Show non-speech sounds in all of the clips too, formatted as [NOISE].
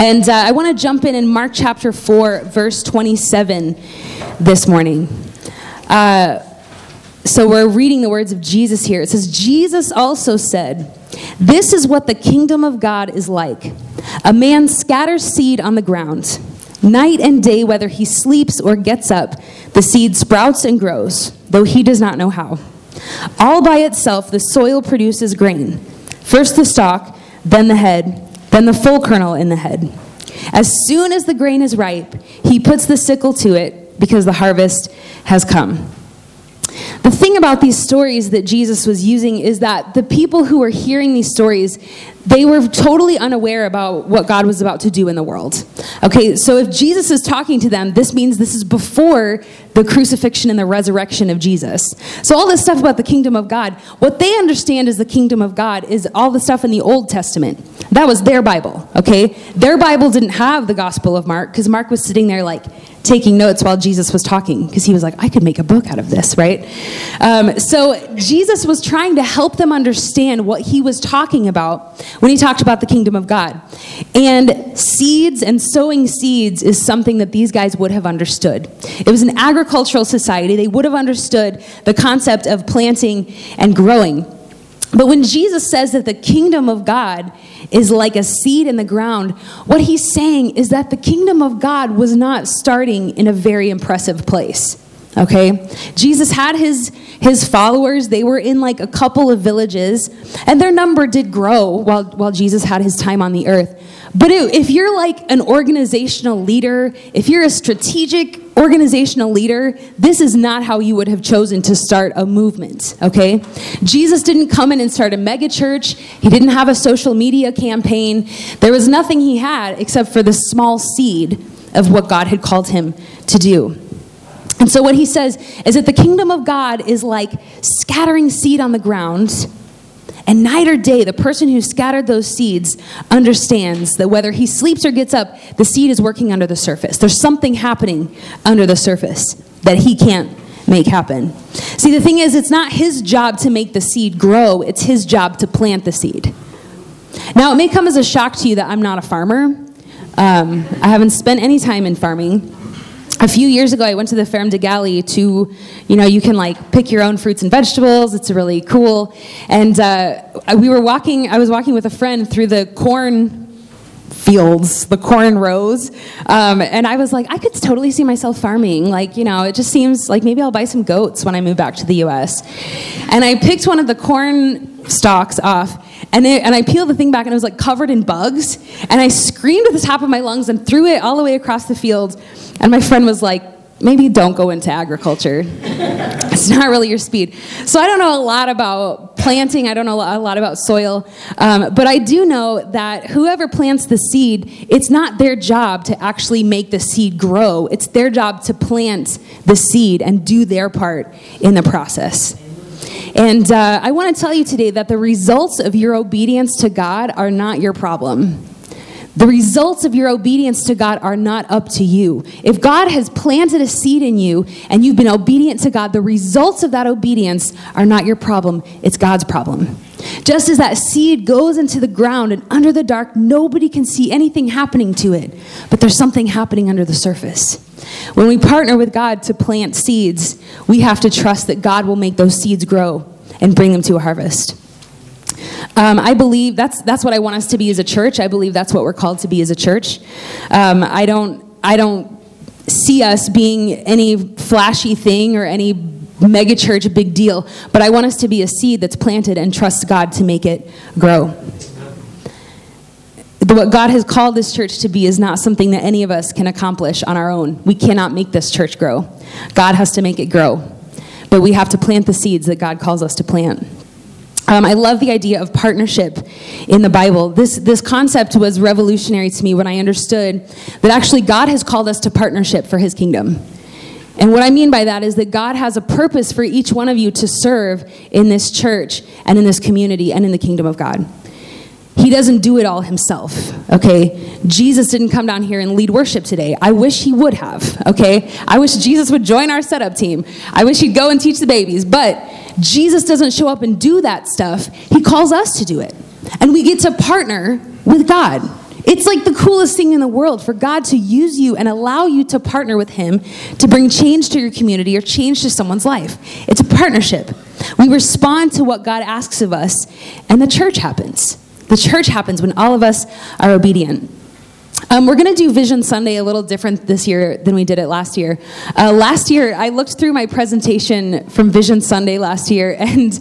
And uh, I want to jump in in Mark chapter 4, verse 27 this morning. Uh, so we're reading the words of Jesus here. It says, Jesus also said, This is what the kingdom of God is like. A man scatters seed on the ground. Night and day, whether he sleeps or gets up, the seed sprouts and grows, though he does not know how. All by itself, the soil produces grain. First the stalk, then the head, then the full kernel in the head. As soon as the grain is ripe, he puts the sickle to it because the harvest has come. The thing about these stories that Jesus was using is that the people who were hearing these stories, they were totally unaware about what God was about to do in the world. Okay, so if Jesus is talking to them, this means this is before the crucifixion and the resurrection of Jesus. So all this stuff about the kingdom of God, what they understand as the kingdom of God is all the stuff in the Old Testament. That was their Bible, okay? Their Bible didn't have the Gospel of Mark because Mark was sitting there like, taking notes while Jesus was talking because he was like, I could make a book out of this, right? Um, so Jesus was trying to help them understand what he was talking about when he talked about the kingdom of God. And seeds and sowing seeds is something that these guys would have understood. It was an agricultural society, they would have understood the concept of planting and growing. But when Jesus says that the kingdom of God is like a seed in the ground, what he's saying is that the kingdom of God was not starting in a very impressive place. Okay? Jesus had his his followers, they were in like a couple of villages, and their number did grow while while Jesus had his time on the earth. But if you're like an organizational leader, if you're a strategic organizational leader, this is not how you would have chosen to start a movement, okay? Jesus didn't come in and start a megachurch. He didn't have a social media campaign. There was nothing he had except for the small seed of what God had called him to do. And so, what he says is that the kingdom of God is like scattering seed on the ground and night or day, the person who scattered those seeds understands that whether he sleeps or gets up, the seed is working under the surface. There's something happening under the surface that he can't make happen. See, the thing is, it's not his job to make the seed grow, it's his job to plant the seed. Now, it may come as a shock to you that I'm not a farmer. Um, I haven't spent any time in farming a few years ago, I went to the Ferme de Gally to, you know, you can like pick your own fruits and vegetables. It's really cool. And uh, we were walking, I was walking with a friend through the corn fields, the corn rows. Um, and I was like, I could totally see myself farming. Like, you know, it just seems like maybe I'll buy some goats when I move back to the US. And I picked one of the corn stalks off. And, it, and I peeled the thing back and it was like covered in bugs. And I screamed at the top of my lungs and threw it all the way across the field and my friend was like, maybe don't go into agriculture. [LAUGHS] it's not really your speed. So I don't know a lot about planting, I don't know a lot about soil, um, but I do know that whoever plants the seed, it's not their job to actually make the seed grow. It's their job to plant the seed and do their part in the process. And uh, I want to tell you today that the results of your obedience to God are not your problem. The results of your obedience to God are not up to you. If God has planted a seed in you and you've been obedient to God, the results of that obedience are not your problem, it's God's problem. Just as that seed goes into the ground and under the dark, nobody can see anything happening to it, but there's something happening under the surface. When we partner with God to plant seeds, we have to trust that God will make those seeds grow and bring them to a harvest. Um, I believe that's that's what I want us to be as a church. I believe that's what we're called to be as a church. Um, I don't I don't see us being any flashy thing or any mega church big deal, but I want us to be a seed that's planted and trust God to make it grow. What God has called this church to be is not something that any of us can accomplish on our own. We cannot make this church grow. God has to make it grow. But we have to plant the seeds that God calls us to plant. Um, I love the idea of partnership in the Bible. This, this concept was revolutionary to me when I understood that actually God has called us to partnership for his kingdom. And what I mean by that is that God has a purpose for each one of you to serve in this church and in this community and in the kingdom of God. He doesn't do it all himself, okay? Jesus didn't come down here and lead worship today. I wish he would have, okay? I wish Jesus would join our setup team. I wish he'd go and teach the babies, but Jesus doesn't show up and do that stuff. He calls us to do it. And we get to partner with God It's like the coolest thing in the world for God to use you and allow you to partner with Him to bring change to your community or change to someone's life. It's a partnership. We respond to what God asks of us, and the church happens. The church happens when all of us are obedient. Um, we're going to do Vision Sunday a little different this year than we did it last year. Uh, last year, I looked through my presentation from Vision Sunday last year, [LAUGHS] and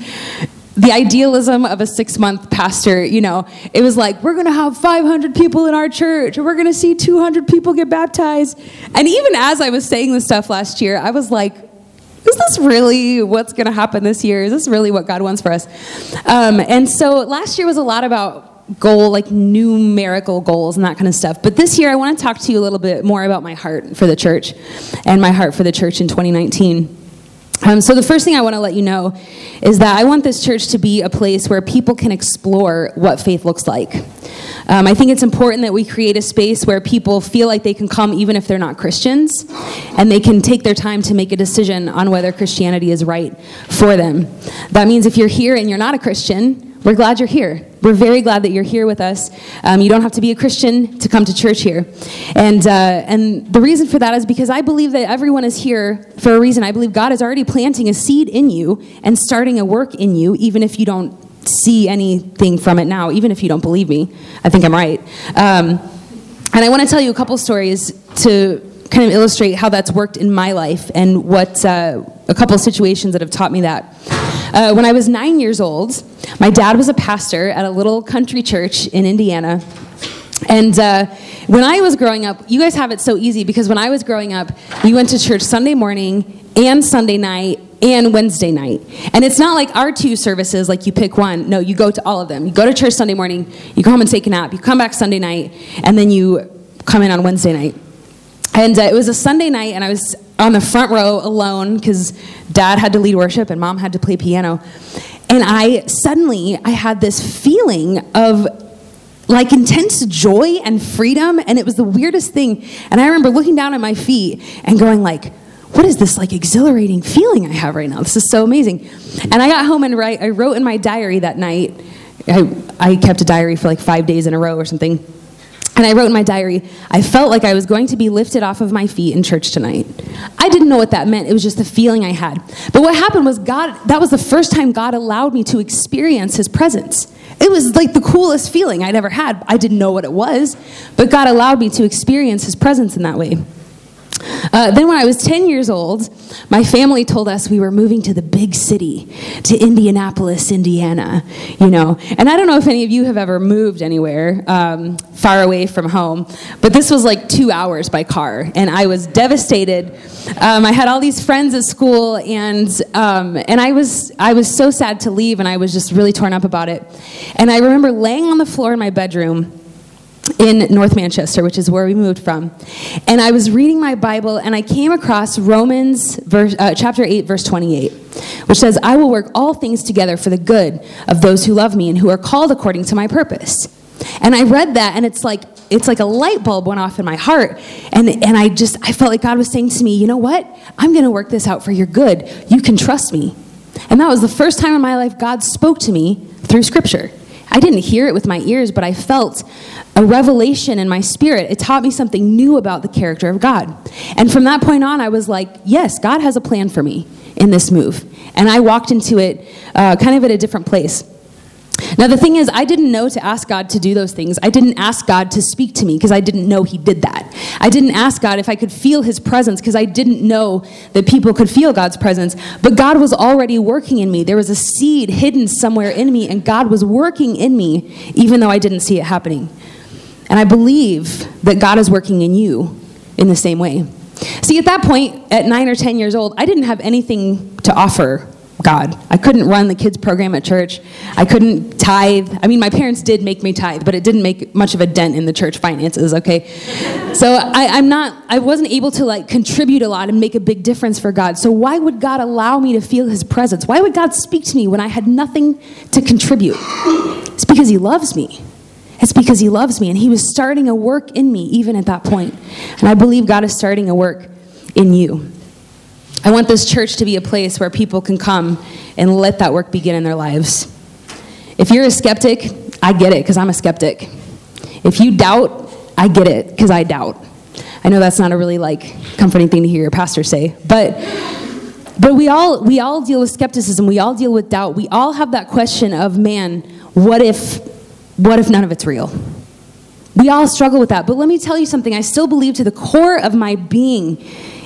the idealism of a six month pastor, you know, it was like, we're going to have 500 people in our church, and we're going to see 200 people get baptized. And even as I was saying this stuff last year, I was like, is this really what's going to happen this year? Is this really what God wants for us? Um, and so last year was a lot about goal, like numerical goals and that kind of stuff. But this year, I want to talk to you a little bit more about my heart for the church and my heart for the church in 2019. Um, so, the first thing I want to let you know is that I want this church to be a place where people can explore what faith looks like. Um, I think it's important that we create a space where people feel like they can come even if they're not Christians, and they can take their time to make a decision on whether Christianity is right for them. That means if you're here and you're not a Christian, we're glad you're here. We're very glad that you're here with us. Um, you don't have to be a Christian to come to church here. And, uh, and the reason for that is because I believe that everyone is here for a reason. I believe God is already planting a seed in you and starting a work in you, even if you don't see anything from it now, even if you don't believe me. I think I'm right. Um, and I want to tell you a couple stories to kind of illustrate how that's worked in my life and what uh, a couple of situations that have taught me that. Uh, when I was nine years old, my dad was a pastor at a little country church in Indiana. And uh, when I was growing up, you guys have it so easy because when I was growing up, we went to church Sunday morning and Sunday night and Wednesday night. And it's not like our two services, like you pick one. No, you go to all of them. You go to church Sunday morning, you go home and take a nap, you come back Sunday night, and then you come in on Wednesday night. And uh, it was a Sunday night, and I was on the front row alone because dad had to lead worship and mom had to play piano. And I suddenly I had this feeling of like intense joy and freedom and it was the weirdest thing. And I remember looking down at my feet and going like what is this like exhilarating feeling I have right now? This is so amazing. And I got home and write, I wrote in my diary that night. I, I kept a diary for like five days in a row or something. And I wrote in my diary, I felt like I was going to be lifted off of my feet in church tonight. I didn't know what that meant. It was just the feeling I had. But what happened was God, that was the first time God allowed me to experience his presence. It was like the coolest feeling I'd ever had. I didn't know what it was, but God allowed me to experience his presence in that way. Uh, then, when I was 10 years old, my family told us we were moving to the big city, to Indianapolis, Indiana, you know. And I don't know if any of you have ever moved anywhere um, far away from home, but this was like two hours by car, and I was devastated. Um, I had all these friends at school, and, um, and I, was, I was so sad to leave, and I was just really torn up about it. And I remember laying on the floor in my bedroom in North Manchester, which is where we moved from. And I was reading my Bible and I came across Romans verse, uh, chapter 8, verse 28, which says, I will work all things together for the good of those who love me and who are called according to my purpose. And I read that and it's like, it's like a light bulb went off in my heart. And, and I just, I felt like God was saying to me, you know what? I'm going to work this out for your good. You can trust me. And that was the first time in my life God spoke to me through scripture. I didn't hear it with my ears, but I felt a revelation in my spirit. It taught me something new about the character of God. And from that point on, I was like, yes, God has a plan for me in this move. And I walked into it uh, kind of at a different place. Now, the thing is, I didn't know to ask God to do those things. I didn't ask God to speak to me because I didn't know He did that. I didn't ask God if I could feel His presence because I didn't know that people could feel God's presence. But God was already working in me. There was a seed hidden somewhere in me, and God was working in me even though I didn't see it happening. And I believe that God is working in you in the same way. See, at that point, at nine or 10 years old, I didn't have anything to offer God. I couldn't run the kids program at church. I couldn't tithe. I mean, my parents did make me tithe, but it didn't make much of a dent in the church finances, okay? So I, am not, I wasn't able to like contribute a lot and make a big difference for God. So why would God allow me to feel his presence? Why would God speak to me when I had nothing to contribute? It's because he loves me. It's because he loves me and he was starting a work in me even at that point. And I believe God is starting a work in you. I want this church to be a place where people can come and let that work begin in their lives. If you're a skeptic, I get it because I'm a skeptic. If you doubt, I get it, because I doubt. I know that's not a really like comforting thing to hear your pastor say, but but we all we all deal with skepticism. We all deal with doubt. We all have that question of, man, what if what if none of it's real? We all struggle with that. But let me tell you something. I still believe to the core of my being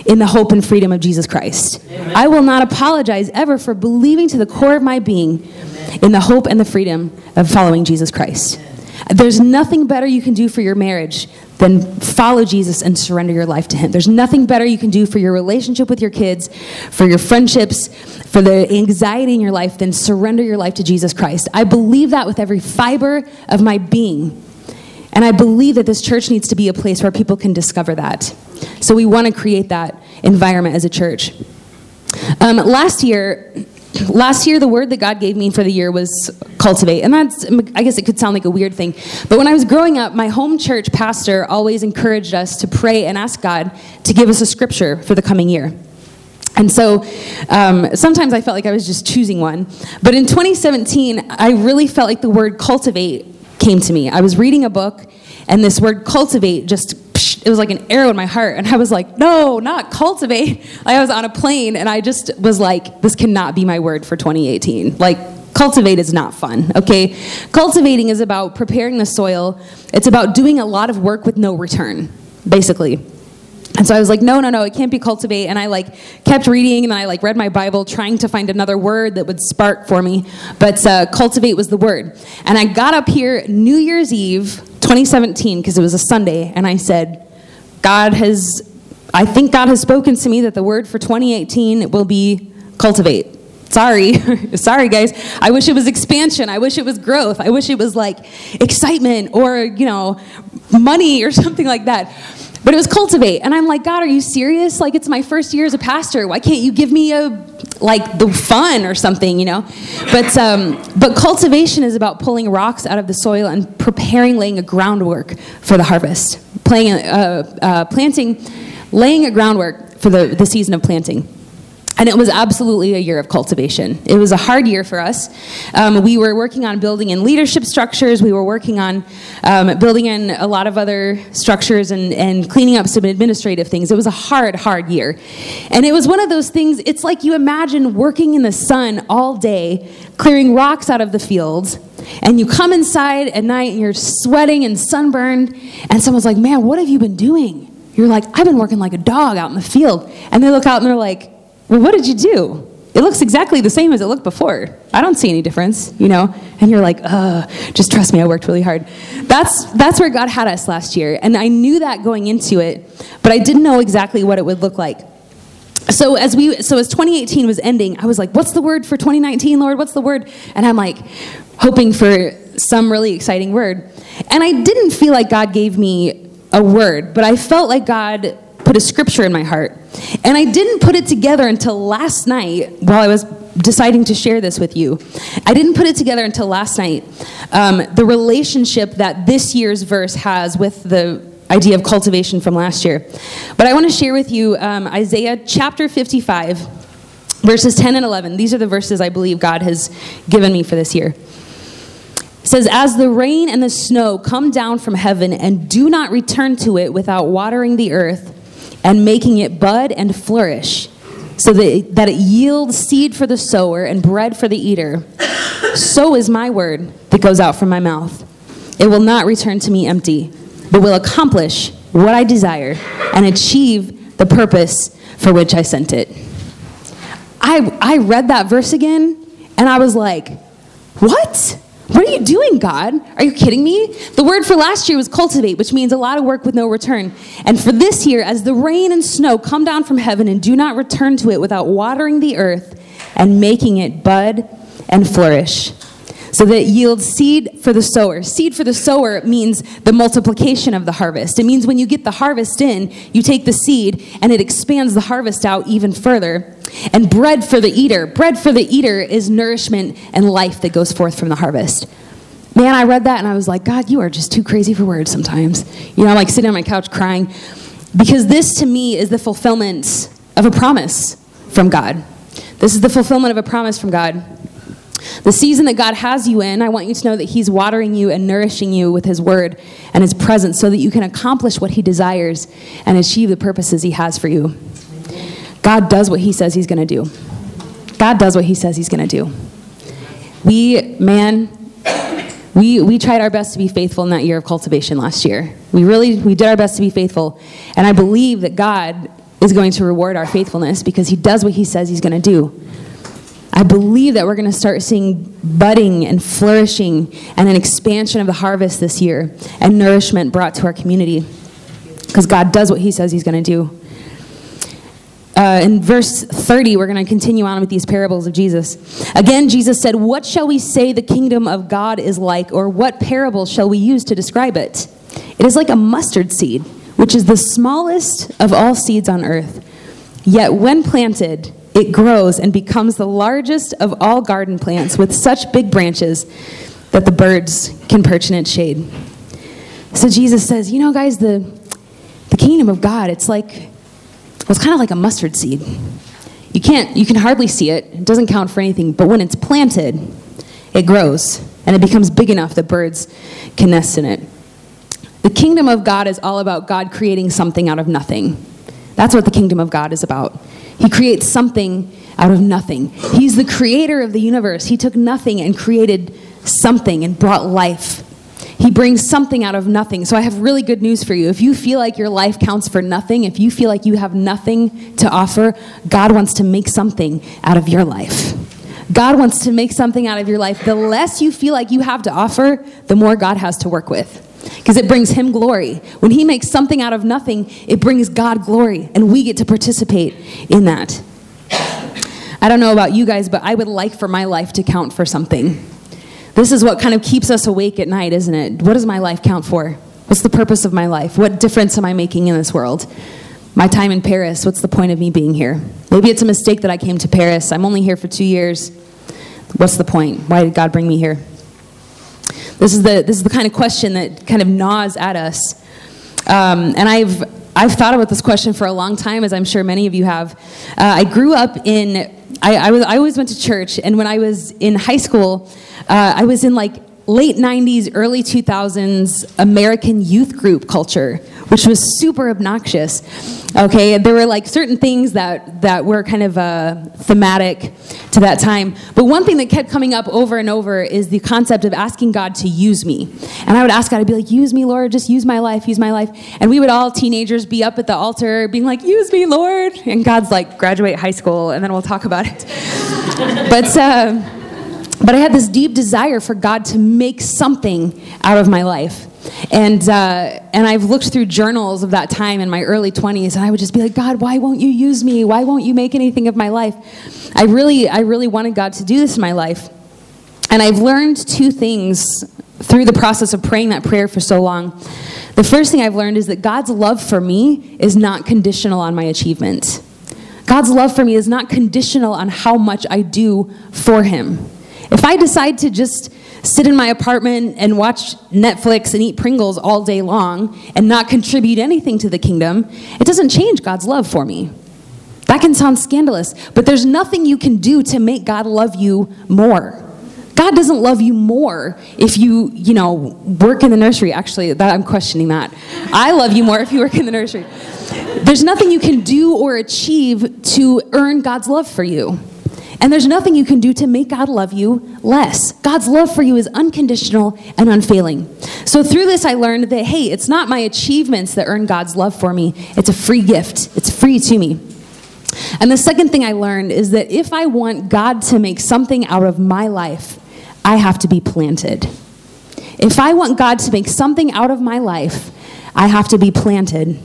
in the hope and freedom of Jesus Christ. Amen. I will not apologize ever for believing to the core of my being Amen. in the hope and the freedom of following Jesus Christ. Amen. There's nothing better you can do for your marriage than follow Jesus and surrender your life to Him. There's nothing better you can do for your relationship with your kids, for your friendships, for the anxiety in your life than surrender your life to Jesus Christ. I believe that with every fiber of my being. And I believe that this church needs to be a place where people can discover that. So we want to create that environment as a church. Um, last year, last year the word that god gave me for the year was cultivate and that's i guess it could sound like a weird thing but when i was growing up my home church pastor always encouraged us to pray and ask god to give us a scripture for the coming year and so um, sometimes I felt like I was just choosing one. But in 2017, I really felt like the word cultivate came to me. I was reading a book, and this word cultivate just it was like an arrow in my heart. And i was like no not cultivate. [LAUGHS] I was on a plane and i just was like this cannot be my word for 2018 like cultivate is not fun okay? Cultivating is about preparing the soil. It's about doing a lot of work with no return basically and so I was like, no, no, no, it can't be cultivate. And I like kept reading and I like read my Bible trying to find another word that would spark for me. But uh, cultivate was the word. And I got up here New Year's Eve 2017 because it was a Sunday and I said, God has, I think God has spoken to me that the word for 2018 will be cultivate. Sorry. [LAUGHS] Sorry, guys. I wish it was expansion. I wish it was growth. I wish it was like excitement or, you know, money or [LAUGHS] something like that. But it was cultivate. And I'm like, God, are you serious? Like, it's my first year as a pastor. Why can't you give me a, like, the fun or something, you know? But, um, but cultivation is about pulling rocks out of the soil and preparing, laying a groundwork for the harvest. Playing, uh, uh, planting, laying a groundwork for the, the season of planting. And it was absolutely a year of cultivation. It was a hard year for us. Um, we were working on building in leadership structures. We were working on um, building in a lot of other structures and, and cleaning up some administrative things. It was a hard, hard year. And it was one of those things, it's like you imagine working in the sun all day, clearing rocks out of the fields, and you come inside at night and you're sweating and sunburned, and someone's like, Man, what have you been doing? You're like, I've been working like a dog out in the field. And they look out and they're like, well, what did you do? It looks exactly the same as it looked before. I don't see any difference, you know? And you're like, uh, just trust me, I worked really hard. That's, that's where God had us last year. And I knew that going into it, but I didn't know exactly what it would look like. So as we so as 2018 was ending, I was like, what's the word for 2019, Lord? What's the word? And I'm like hoping for some really exciting word. And I didn't feel like God gave me a word, but I felt like God put a scripture in my heart. And I didn't put it together until last night while I was deciding to share this with you. I didn't put it together until last night. Um, the relationship that this year's verse has with the idea of cultivation from last year. But I want to share with you um, Isaiah chapter 55, verses 10 and 11. These are the verses I believe God has given me for this year. It says, As the rain and the snow come down from heaven and do not return to it without watering the earth and making it bud and flourish, so that, that it yields seed for the sower and bread for the eater. So is my word that goes out from my mouth. It will not return to me empty, but will accomplish what I desire and achieve the purpose for which I sent it. I, I read that verse again and I was like, what? What are you doing, God? Are you kidding me? The word for last year was cultivate, which means a lot of work with no return. And for this year, as the rain and snow come down from heaven and do not return to it without watering the earth and making it bud and flourish, so that yields seed for the sower. Seed for the sower means the multiplication of the harvest. It means when you get the harvest in, you take the seed and it expands the harvest out even further. And bread for the eater. Bread for the eater is nourishment and life that goes forth from the harvest. Man, I read that and I was like, God, you are just too crazy for words sometimes. You know, I'm like sitting on my couch crying because this to me is the fulfillment of a promise from God. This is the fulfillment of a promise from God. The season that God has you in, I want you to know that He's watering you and nourishing you with His word and His presence so that you can accomplish what He desires and achieve the purposes He has for you. God does what He says He's going to do. God does what He says He's going to do. We, man, we, we tried our best to be faithful in that year of cultivation last year. We really we did our best to be faithful. And I believe that God is going to reward our faithfulness because he does what he says he's going to do. I believe that we're going to start seeing budding and flourishing and an expansion of the harvest this year and nourishment brought to our community because God does what he says he's going to do. Uh, in verse 30, we're going to continue on with these parables of Jesus. Again, Jesus said, What shall we say the kingdom of God is like, or what parable shall we use to describe it? It is like a mustard seed, which is the smallest of all seeds on earth. Yet when planted, it grows and becomes the largest of all garden plants with such big branches that the birds can perch in its shade. So Jesus says, You know, guys, the, the kingdom of God, it's like it's kind of like a mustard seed. You can't, you can hardly see it. It doesn't count for anything. But when it's planted, it grows and it becomes big enough that birds can nest in it. The kingdom of God is all about God creating something out of nothing. That's what the kingdom of God is about. He creates something out of nothing. He's the creator of the universe. He took nothing and created something and brought life he brings something out of nothing. So I have really good news for you. If you feel like your life counts for nothing, if you feel like you have nothing to offer, God wants to make something out of your life. God wants to make something out of your life. The less you feel like you have to offer, the more God has to work with. Because it brings Him glory. When He makes something out of nothing, it brings God glory, and we get to participate in that. I don't know about you guys, but I would like for my life to count for something. This is what kind of keeps us awake at night, isn't it? What does my life count for? What's the purpose of my life? What difference am I making in this world? My time in Paris, what's the point of me being here? Maybe it's a mistake that I came to Paris. I'm only here for two years. What's the point? Why did God bring me here? This is the, this is the kind of question that kind of gnaws at us. Um, and I've, I've thought about this question for a long time, as I'm sure many of you have. Uh, I grew up in, I, I, was, I always went to church, and when I was in high school, uh, I was in like late 90s, early 2000s American youth group culture, which was super obnoxious. Okay, there were like certain things that, that were kind of uh, thematic to that time. But one thing that kept coming up over and over is the concept of asking God to use me. And I would ask God, I'd be like, use me, Lord, just use my life, use my life. And we would all, teenagers, be up at the altar being like, use me, Lord. And God's like, graduate high school, and then we'll talk about it. [LAUGHS] but, uh, but I had this deep desire for God to make something out of my life. And, uh, and I've looked through journals of that time in my early 20s, and I would just be like, God, why won't you use me? Why won't you make anything of my life? I really, I really wanted God to do this in my life. And I've learned two things through the process of praying that prayer for so long. The first thing I've learned is that God's love for me is not conditional on my achievement. God's love for me is not conditional on how much I do for Him. If I decide to just sit in my apartment and watch Netflix and eat Pringles all day long and not contribute anything to the kingdom, it doesn't change God's love for me. That can sound scandalous, but there's nothing you can do to make God love you more. God doesn't love you more if you, you know, work in the nursery. Actually, that, I'm questioning that. I love you more if you work in the nursery. There's nothing you can do or achieve to earn God's love for you. And there's nothing you can do to make God love you less. God's love for you is unconditional and unfailing. So through this, I learned that, hey, it's not my achievements that earn God's love for me, it's a free gift, it's free to me. And the second thing I learned is that if I want God to make something out of my life, I have to be planted. If I want God to make something out of my life, I have to be planted.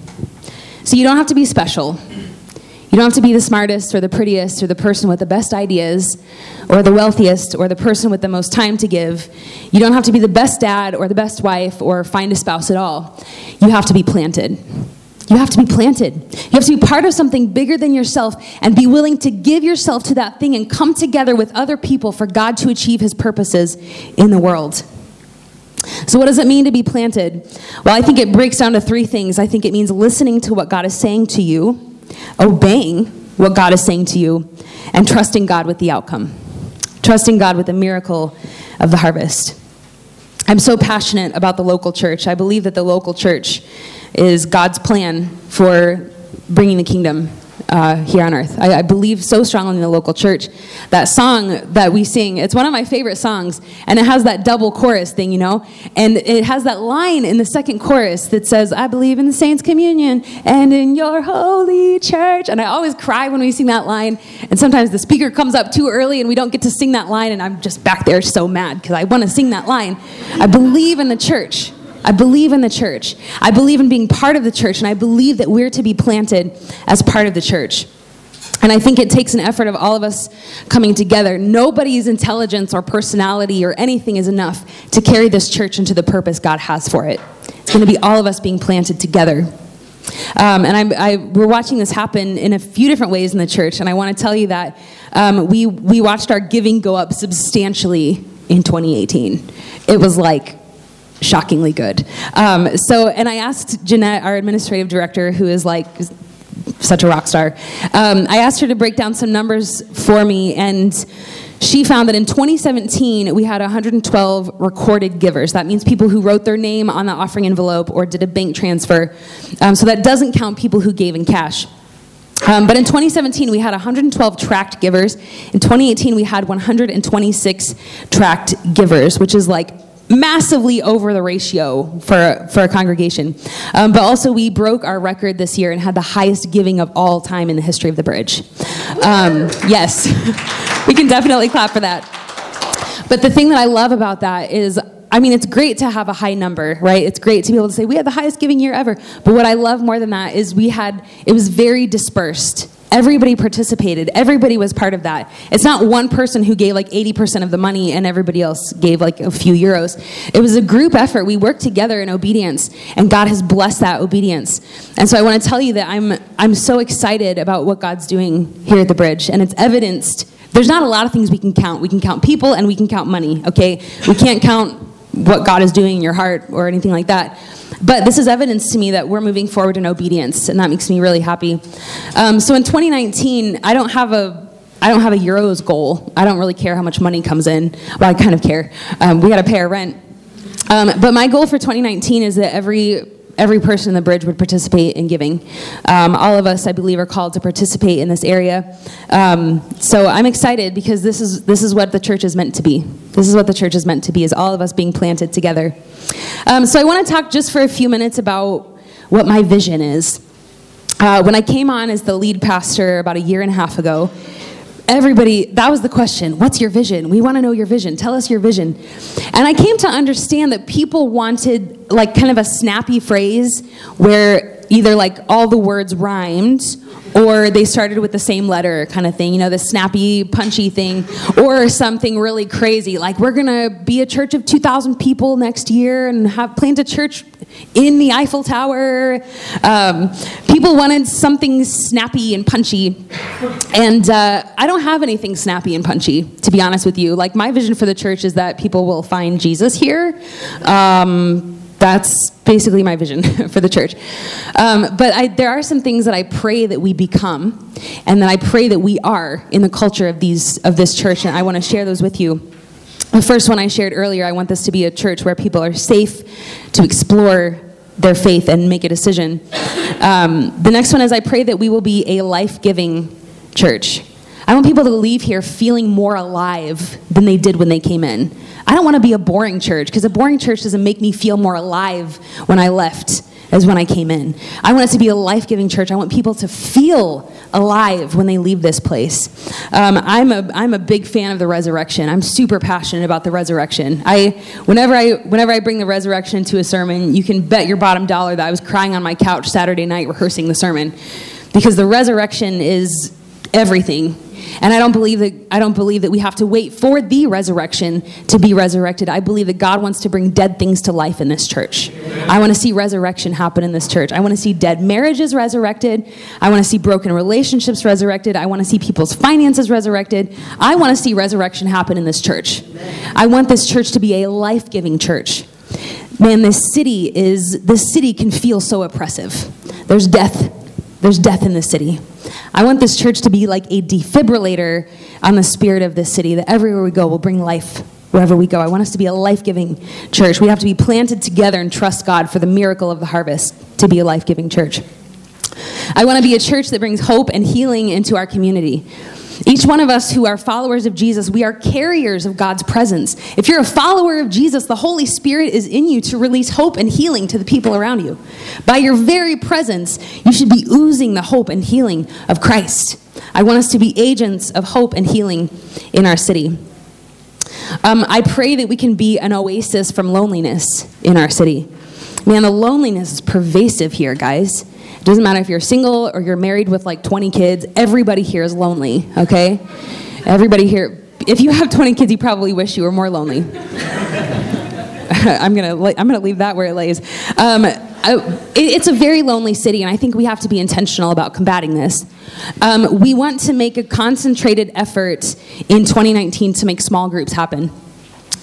So you don't have to be special. You don't have to be the smartest or the prettiest or the person with the best ideas or the wealthiest or the person with the most time to give. You don't have to be the best dad or the best wife or find a spouse at all. You have to be planted. You have to be planted. You have to be part of something bigger than yourself and be willing to give yourself to that thing and come together with other people for God to achieve his purposes in the world. So, what does it mean to be planted? Well, I think it breaks down to three things. I think it means listening to what God is saying to you obeying what God is saying to you, and trusting God with the outcome. trusting God with the miracle of the harvest. I'm so passionate about the local church. I believe that the local church is God's plan for bringing the kingdom uh, here on earth. I, I, believe so strongly in the local church. That song that we sing, it's one of my favorite songs, and it has that double chorus thing, you know? And it has that line in the second chorus that says, I believe in the saints' communion and in your holy church. And I always cry when we sing that line, and sometimes the speaker comes up too early and we don't get to sing that line, and I'm just back there so mad because I want to sing that line. I believe in the church. I believe in the church. I believe in being part of the church, and I believe that we're to be planted as part of the church. And I think it takes an effort of all of us coming together. Nobody's intelligence or personality or anything is enough to carry this church into the purpose God has for it. It's going to be all of us being planted together. Um, and I, I, we're watching this happen in a few different ways in the church. And I want to tell you that um, we, we watched our giving go up substantially in 2018. It was like shockingly good. Um, so, and I asked Jeanette, our administrative director, who is like such a rock star, um, I asked her to break down some numbers for me, and she found that in 2017 we had 112 recorded givers. That means people who wrote their name on the offering envelope or did a bank transfer. Um, so that doesn't count people who gave in cash. Um, but in 2017, we had 112 tracked givers. In 2018, we had 126 tracked givers, which is like massively over the ratio for, for a congregation. Um, but also, we broke our record this year and had the highest giving of all time in the history of the bridge. Um, yes, [LAUGHS] we can definitely clap for that. But the thing that I love about that is I mean, it's great to have a high number, right? It's great to be able to say we had the highest giving year ever. But what I love more than that is we had, it was very dispersed. Everybody participated. Everybody was part of that. It's not one person who gave like 80% of the money and everybody else gave like a few euros. It was a group effort. We worked together in obedience, and God has blessed that obedience. And so I want to tell you that I'm, I'm so excited about what God's doing here at the bridge, and it's evidenced. There's not a lot of things we can count. We can count people and we can count money, okay? We can't count what God is doing in your heart or anything like that. But this is evidence to me that we're moving forward in obedience, and that makes me really happy. Um, so in 2019, I don't have a I don't have a euros goal. I don't really care how much money comes in. Well, I kind of care. Um, we got to pay our rent. Um, but my goal for 2019 is that every every person in the bridge would participate in giving. Um, all of us, I believe, are called to participate in this area. Um, so I'm excited because this is this is what the church is meant to be. This is what the church is meant to be: is all of us being planted together. Um, so I want to talk just for a few minutes about what my vision is. Uh, when I came on as the lead pastor about a year and a half ago, everybody, that was the question. What's your vision? We want to know your vision. Tell us your vision. And I came to understand that people wanted like kind of a snappy phrase where either like all the words rhymed or they started with the same letter kind of thing, you know, the snappy, punchy thing, or something really crazy, like we're gonna be a church of 2,000 people next year and have plant a church in the Eiffel Tower. Um, people wanted something snappy and punchy, and uh, I don't have anything snappy and punchy, to be honest with you. Like my vision for the church is that people will find Jesus here. Um, that's basically my vision [LAUGHS] for the church. Um, but I, there are some things that I pray that we become, and that I pray that we are in the culture of these of this church, and I want to share those with you. The first one I shared earlier, I want this to be a church where people are safe to explore their faith and make a decision. Um, the next one is I pray that we will be a life giving church. I want people to leave here feeling more alive than they did when they came in. I don't want to be a boring church because a boring church doesn't make me feel more alive when I left as when I came in. I want it to be a life giving church. I want people to feel alive when they leave this place. Um, I'm, a, I'm a big fan of the resurrection. I'm super passionate about the resurrection. I, whenever, I, whenever I bring the resurrection to a sermon, you can bet your bottom dollar that I was crying on my couch Saturday night rehearsing the sermon because the resurrection is everything and I don't believe that I don't believe that we have to wait for the resurrection to be resurrected. I believe that God wants to bring dead things to life in this church. I want to see resurrection happen in this church. I want to see dead marriages resurrected. I want to see broken relationships resurrected. I want to see people's finances resurrected. I want to see resurrection happen in this church. I want this church to be a life-giving church. Man, this city is this city can feel so oppressive. There's death. There's death in the city. I want this church to be like a defibrillator on the spirit of this city, that everywhere we go, we'll bring life wherever we go. I want us to be a life giving church. We have to be planted together and trust God for the miracle of the harvest to be a life giving church. I want to be a church that brings hope and healing into our community. Each one of us who are followers of Jesus, we are carriers of God's presence. If you're a follower of Jesus, the Holy Spirit is in you to release hope and healing to the people around you. By your very presence, you should be oozing the hope and healing of Christ. I want us to be agents of hope and healing in our city. Um, I pray that we can be an oasis from loneliness in our city. Man, the loneliness is pervasive here, guys. It doesn't matter if you're single or you're married with like 20 kids, everybody here is lonely, okay? Everybody here, if you have 20 kids, you probably wish you were more lonely. [LAUGHS] I'm gonna I'm gonna leave that where it lays. Um, it's a very lonely city, and I think we have to be intentional about combating this. Um, we want to make a concentrated effort in 2019 to make small groups happen.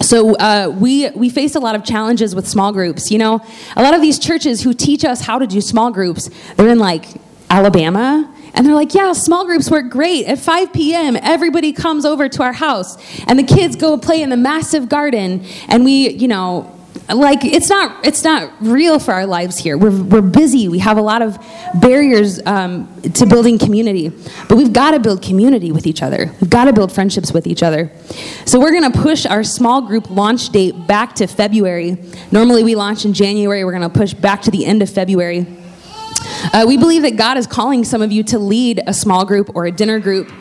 So uh, we we face a lot of challenges with small groups. You know, a lot of these churches who teach us how to do small groups, they're in like Alabama. And they're like, yeah, small groups work great. At 5 p.m., everybody comes over to our house, and the kids go play in the massive garden, and we, you know, like it's not it's not real for our lives here. We're, we're busy. We have a lot of barriers um, to building community. But we've got to build community with each other. We've got to build friendships with each other. So we're going to push our small group launch date back to february. Normally we launch in january. We're going to push back to the end of february uh, we believe that God is calling some of you to lead a small group or a dinner group.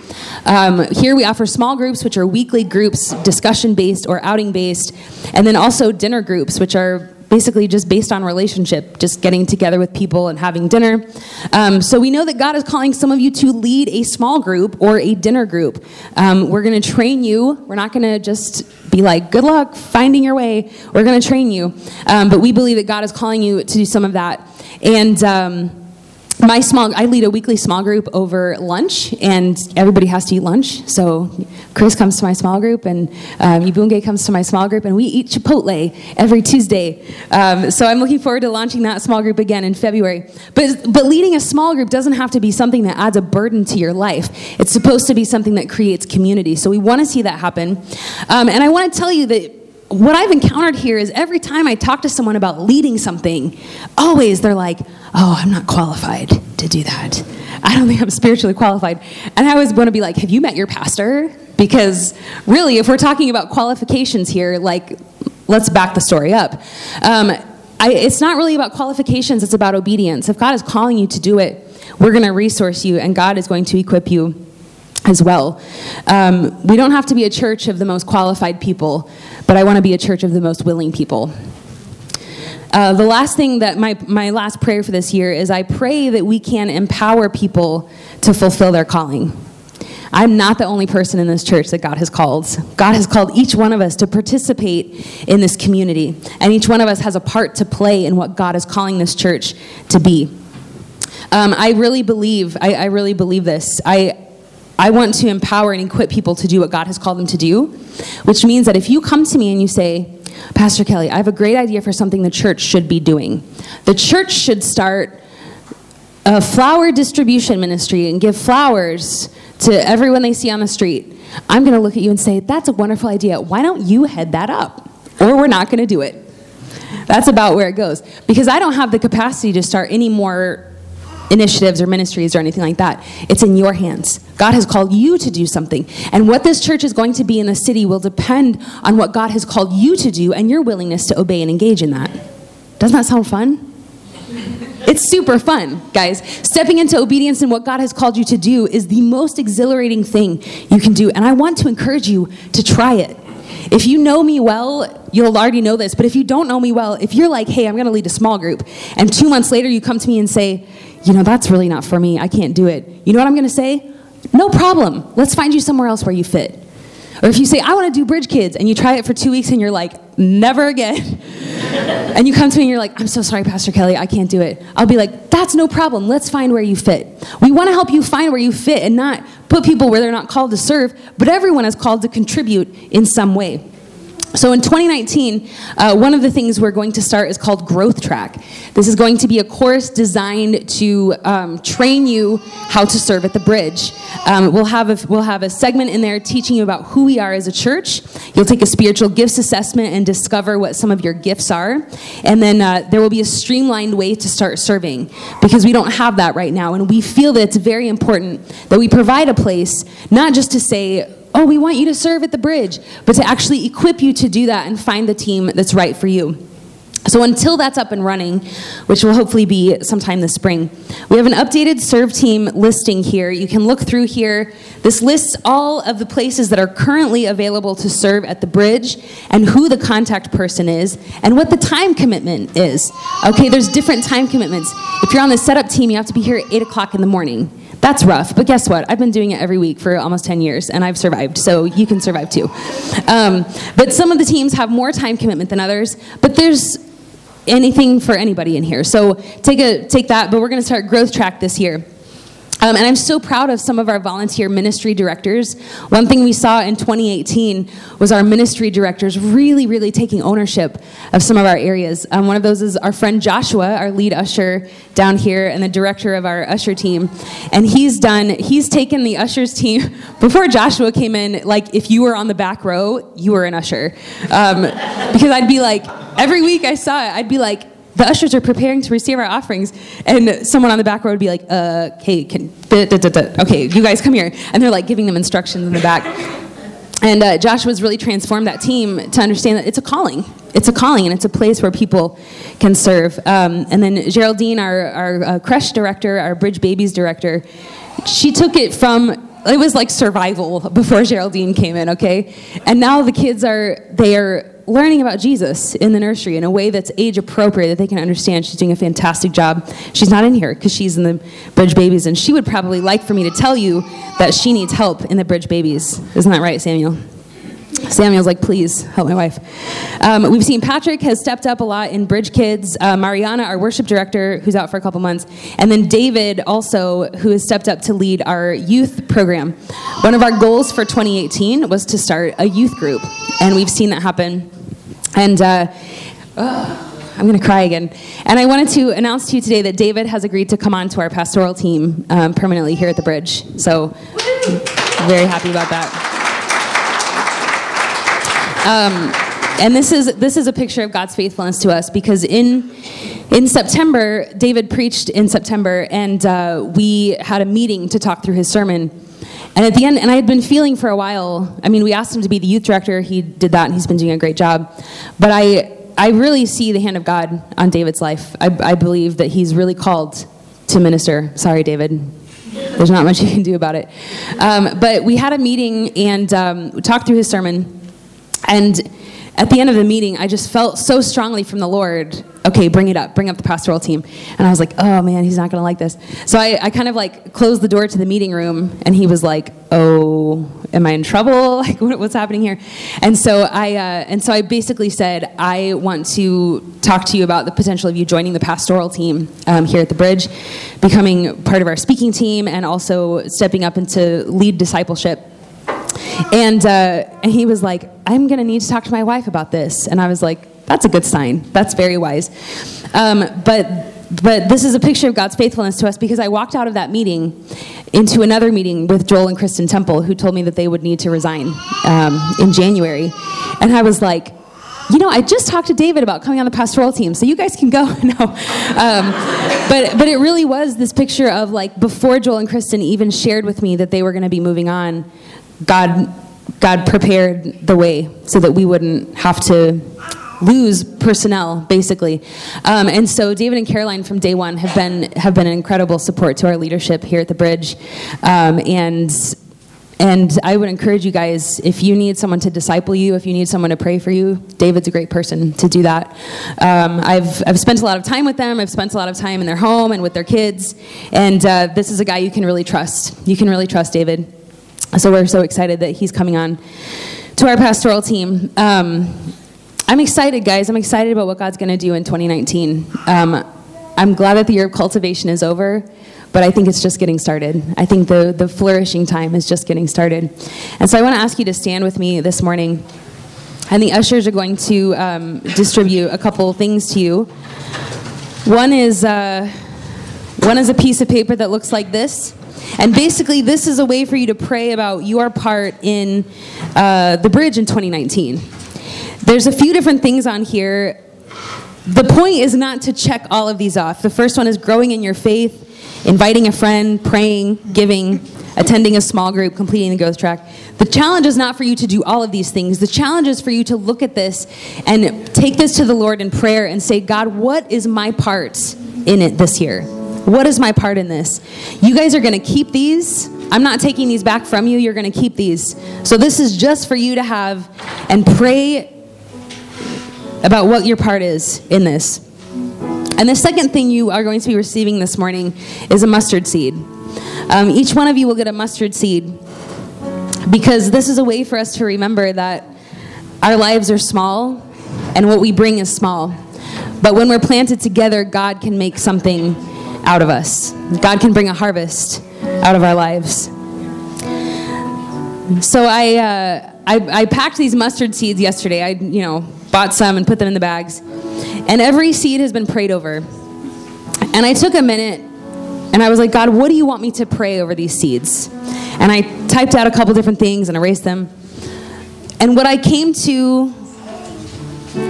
Um, here we offer small groups, which are weekly groups, discussion based or outing based, and then also dinner groups, which are basically just based on relationship, just getting together with people and having dinner. Um, so we know that God is calling some of you to lead a small group or a dinner group. Um, we're going to train you. We're not going to just be like, good luck finding your way. We're going to train you. Um, but we believe that God is calling you to do some of that. And um, my small i lead a weekly small group over lunch and everybody has to eat lunch. So chris comes to my small group and um, Yubunge comes to my small group and we eat chipotle every tuesday. Um, so i'm looking forward to launching that small group again in february. But, but leading a small group doesn't have to be something that adds a burden to your life. It's supposed to be something that creates community. So we want to see that happen. Um, and i want to tell you that what I've encountered here is every time I talk to someone about leading something, always they're like, oh, I'm not qualified to do that. I don't think I'm spiritually qualified. And I always want to be like, have you met your pastor? Because really, if we're talking about qualifications here, like, let's back the story up. Um, I, it's not really about qualifications, it's about obedience. If God is calling you to do it, we're going to resource you, and God is going to equip you as well. Um, we don't have to be a church of the most qualified people, but I want to be a church of the most willing people. Uh, the last thing that my, my last prayer for this year is I pray that we can empower people to fulfill their calling. I'm not the only person in this church that God has called. God has called each one of us to participate in this community, and each one of us has a part to play in what God is calling this church to be. Um, I really believe, I, I really believe this. I, I want to empower and equip people to do what God has called them to do, which means that if you come to me and you say, Pastor Kelly, I have a great idea for something the church should be doing. The church should start a flower distribution ministry and give flowers to everyone they see on the street. I'm going to look at you and say, That's a wonderful idea. Why don't you head that up? Or we're not going to do it. That's about where it goes. Because I don't have the capacity to start any more initiatives or ministries or anything like that. It's in your hands. God has called you to do something. And what this church is going to be in the city will depend on what God has called you to do and your willingness to obey and engage in that. Doesn't that sound fun? [LAUGHS] It's super fun, guys. Stepping into obedience in what God has called you to do is the most exhilarating thing you can do. And I want to encourage you to try it. If you know me well, you'll already know this. But if you don't know me well, if you're like, hey, I'm going to lead a small group, and two months later you come to me and say, you know, that's really not for me. I can't do it. You know what I'm going to say? No problem. Let's find you somewhere else where you fit. Or if you say, I want to do Bridge Kids, and you try it for two weeks and you're like, never again. [LAUGHS] and you come to me and you're like, I'm so sorry, Pastor Kelly, I can't do it. I'll be like, that's no problem. Let's find where you fit. We want to help you find where you fit and not put people where they're not called to serve, but everyone is called to contribute in some way. So in 2019, uh, one of the things we're going to start is called Growth Track. This is going to be a course designed to um, train you how to serve at the bridge. Um, we'll, have a, we'll have a segment in there teaching you about who we are as a church. You'll take a spiritual gifts assessment and discover what some of your gifts are. And then uh, there will be a streamlined way to start serving because we don't have that right now. And we feel that it's very important that we provide a place, not just to say, oh, we want you to serve at the bridge, but to actually equip you to do that and find the team that's right for you. So until that's up and running, which will hopefully be sometime this spring, we have an updated serve team listing here. You can look through here. This lists all of the places that are currently available to serve at the bridge and who the contact person is and what the time commitment is. Okay, there's different time commitments. If you're on the setup team, you have to be here at 8 o'clock in the morning. That's rough, but guess what? I've been doing it every week for almost 10 years, and I've survived, so you can survive too. Um, but some of the teams have more time commitment than others, but there's anything for anybody in here. So take, a, take that, but we're going to start Growth Track this year. Um, and I'm so proud of some of our volunteer ministry directors. One thing we saw in 2018 was our ministry directors really, really taking ownership of some of our areas. Um, one of those is our friend Joshua, our lead usher down here, and the director of our usher team. And he's done, he's taken the ushers team, [LAUGHS] before Joshua came in, like if you were on the back row, you were an usher. Um, because I'd be like, every week I saw it, I'd be like, the ushers are preparing to receive our offerings, and someone on the back row would be like, uh, "Okay, can, okay, you guys come here," and they're like giving them instructions in the back. And uh, Joshua's really transformed that team to understand that it's a calling. It's a calling, and it's a place where people can serve. Um, and then Geraldine, our, our uh, director, our Bridge Babies director, she took it from it was like survival before Geraldine came in, okay? And now the kids are they are learning about Jesus in the nursery in a way that's age appropriate that they can understand. She's doing a fantastic job. She's not in here because she's in the Bridge Babies, and she would probably like for me to tell you that she needs help in the Bridge Babies. Isn't that right, Samuel? Samuel's like, please help my wife. Um, we've seen Patrick has stepped up a lot in Bridge Kids. Uh, Mariana, our worship director, who's out for a couple months, and then David also, who has stepped up to lead our youth program. One of our goals for 2018 was to start a youth group, and we've seen that happen and uh, oh, [SIGHS] I'm going to cry again. And I wanted to announce to you today that David has agreed to come on to our pastoral team um, permanently here at the bridge. So, very happy about that. Um, and this is this is a picture of God's faithfulness to us because in in September, David preached in September, and uh, we had a meeting to talk through his sermon. And at the end, and I had been feeling for a while, I mean, we asked him to be the youth director. He did that, and he's been doing a great job. But I, I really see the hand of God on David's life. I, I believe that he's really called to minister. Sorry, David. There's not much you can do about it. Um, but we had a meeting and um, talked through his sermon. And at the end of the meeting, I just felt so strongly from the Lord, okay, bring it up, bring up the pastoral team. And I was like, oh man, he's not going to like this. So I, I kind of like closed the door to the meeting room, and he was like, oh, am I in trouble? [LAUGHS] Like, what, what's happening here? And so I, uh, and so I basically said, I want to talk to you about the potential of you joining the pastoral team um, here at the Bridge, becoming part of our speaking team, and also stepping up into lead discipleship and, uh, and he was like, I'm going to need to talk to my wife about this. And I was like, that's a good sign. That's very wise. Um, but, but this is a picture of God's faithfulness to us because I walked out of that meeting into another meeting with Joel and Kristen Temple, who told me that they would need to resign um, in January. And I was like, you know, I just talked to David about coming on the pastoral team, so you guys can go. [LAUGHS] no, um, but but it really was this picture of like before Joel and Kristen even shared with me that they were going to be moving on. God, God prepared the way so that we wouldn't have to lose personnel basically. Um, and so david and caroline from day one have been have been an incredible support to our leadership here at the bridge. Um, and and i would encourage you guys if you need someone to disciple you if you need someone to pray for you david's a great person to do that. Um, I've, I've spent a lot of time with them. I've spent a lot of time in their home and with their kids. And uh, this is a guy you can really trust. You can really trust david so we're so excited that he's coming on to our pastoral team. Um, I'm excited, guys. I'm excited about what God's going to do in 2019. Um, I'm glad that the year of cultivation is over, but I think it's just getting started. I think the, the flourishing time is just getting started. And so I want to ask you to stand with me this morning And the ushers are going to um, distribute a couple things to you. One is, uh, one is a piece of paper that looks like this. And basically, this is a way for you to pray about your part in uh, the bridge in 2019. There's a few different things on here. The point is not to check all of these off. The first one is growing in your faith, inviting a friend, praying, giving, attending a small group, completing the growth track. The challenge is not for you to do all of these things. The challenge is for you to look at this and take this to the Lord in prayer and say, God, what is my part in it this year? What is my part in this? You guys are going to keep these. I'm not taking these back from you. You're going to keep these. So this is just for you to have and pray about what your part is in this. And the second thing you are going to be receiving this morning is a mustard seed. Um, each one of you will get a mustard seed because this is a way for us to remember that our lives are small and what we bring is small. But when we're planted together, God can make something out of us. God can bring a harvest out of our lives. So I, uh, I, I packed these mustard seeds yesterday. I, you know, bought some and put them in the bags. And every seed has been prayed over. And I took a minute and I was like, God, what do you want me to pray over these seeds? And I typed out a couple different things and erased them. And what I came to,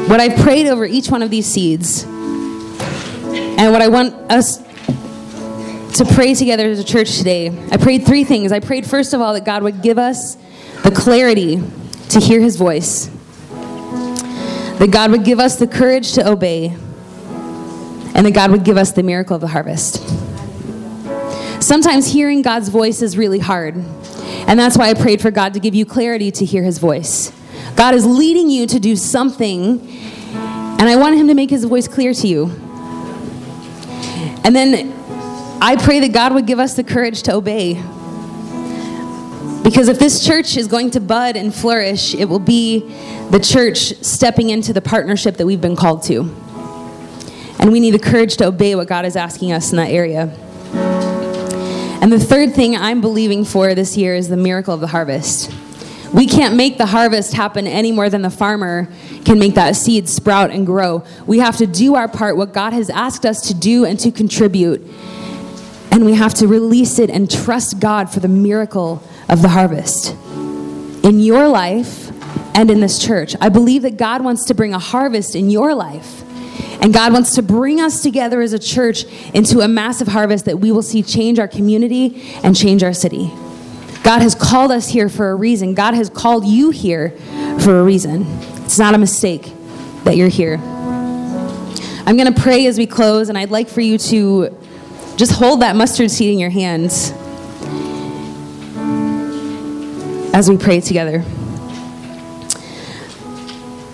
what I prayed over each one of these seeds, and what I want us to pray together as a church today, I prayed three things. I prayed, first of all, that God would give us the clarity to hear his voice, that God would give us the courage to obey, and that God would give us the miracle of the harvest. Sometimes hearing God's voice is really hard. And that's why I prayed for God to give you clarity to hear his voice. God is leading you to do something, and I want him to make his voice clear to you. And then I pray that God would give us the courage to obey. Because if this church is going to bud and flourish, it will be the church stepping into the partnership that we've been called to. And we need the courage to obey what God is asking us in that area. And the third thing I'm believing for this year is the miracle of the harvest. We can't make the harvest happen any more than the farmer can make that seed sprout and grow. We have to do our part, what God has asked us to do and to contribute. And we have to release it and trust God for the miracle of the harvest. In your life and in this church, I believe that God wants to bring a harvest in your life. And God wants to bring us together as a church into a massive harvest that we will see change our community and change our city. God has called us here for a reason. God has called you here for a reason. It's not a mistake that you're here. I'm going to pray as we close, and I'd like for you to just hold that mustard seed in your hands as we pray together.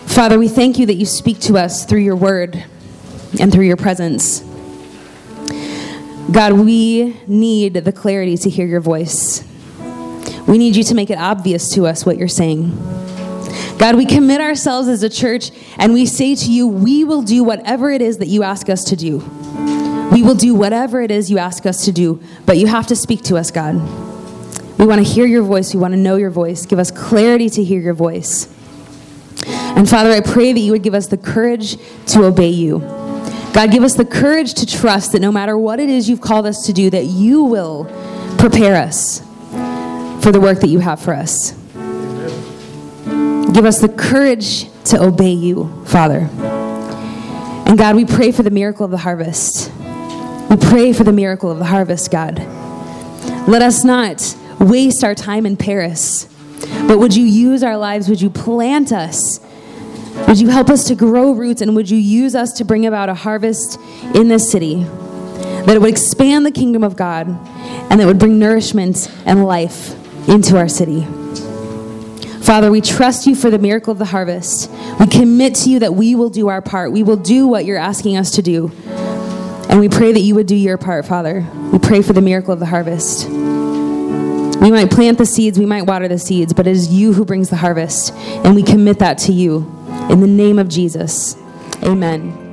Father, we thank you that you speak to us through your word and through your presence. God, we need the clarity to hear your voice. We need you to make it obvious to us what you're saying. God, we commit ourselves as a church and we say to you, we will do whatever it is that you ask us to do. We will do whatever it is you ask us to do, but you have to speak to us, God. We want to hear your voice. We want to know your voice. Give us clarity to hear your voice. And Father, I pray that you would give us the courage to obey you. God, give us the courage to trust that no matter what it is you've called us to do, that you will prepare us for the work that you have for us. Give us the courage to obey you, Father. And God, we pray for the miracle of the harvest. We pray for the miracle of the harvest, God. Let us not waste our time in Paris, but would you use our lives? Would you plant us? Would you help us to grow roots and would you use us to bring about a harvest in this city? That it would expand the kingdom of God and that would bring nourishment and life into our city. Father, we trust you for the miracle of the harvest. We commit to you that we will do our part. We will do what you're asking us to do. And we pray that you would do your part, Father. We pray for the miracle of the harvest. We might plant the seeds, we might water the seeds, but it is you who brings the harvest. And we commit that to you. In the name of Jesus, amen.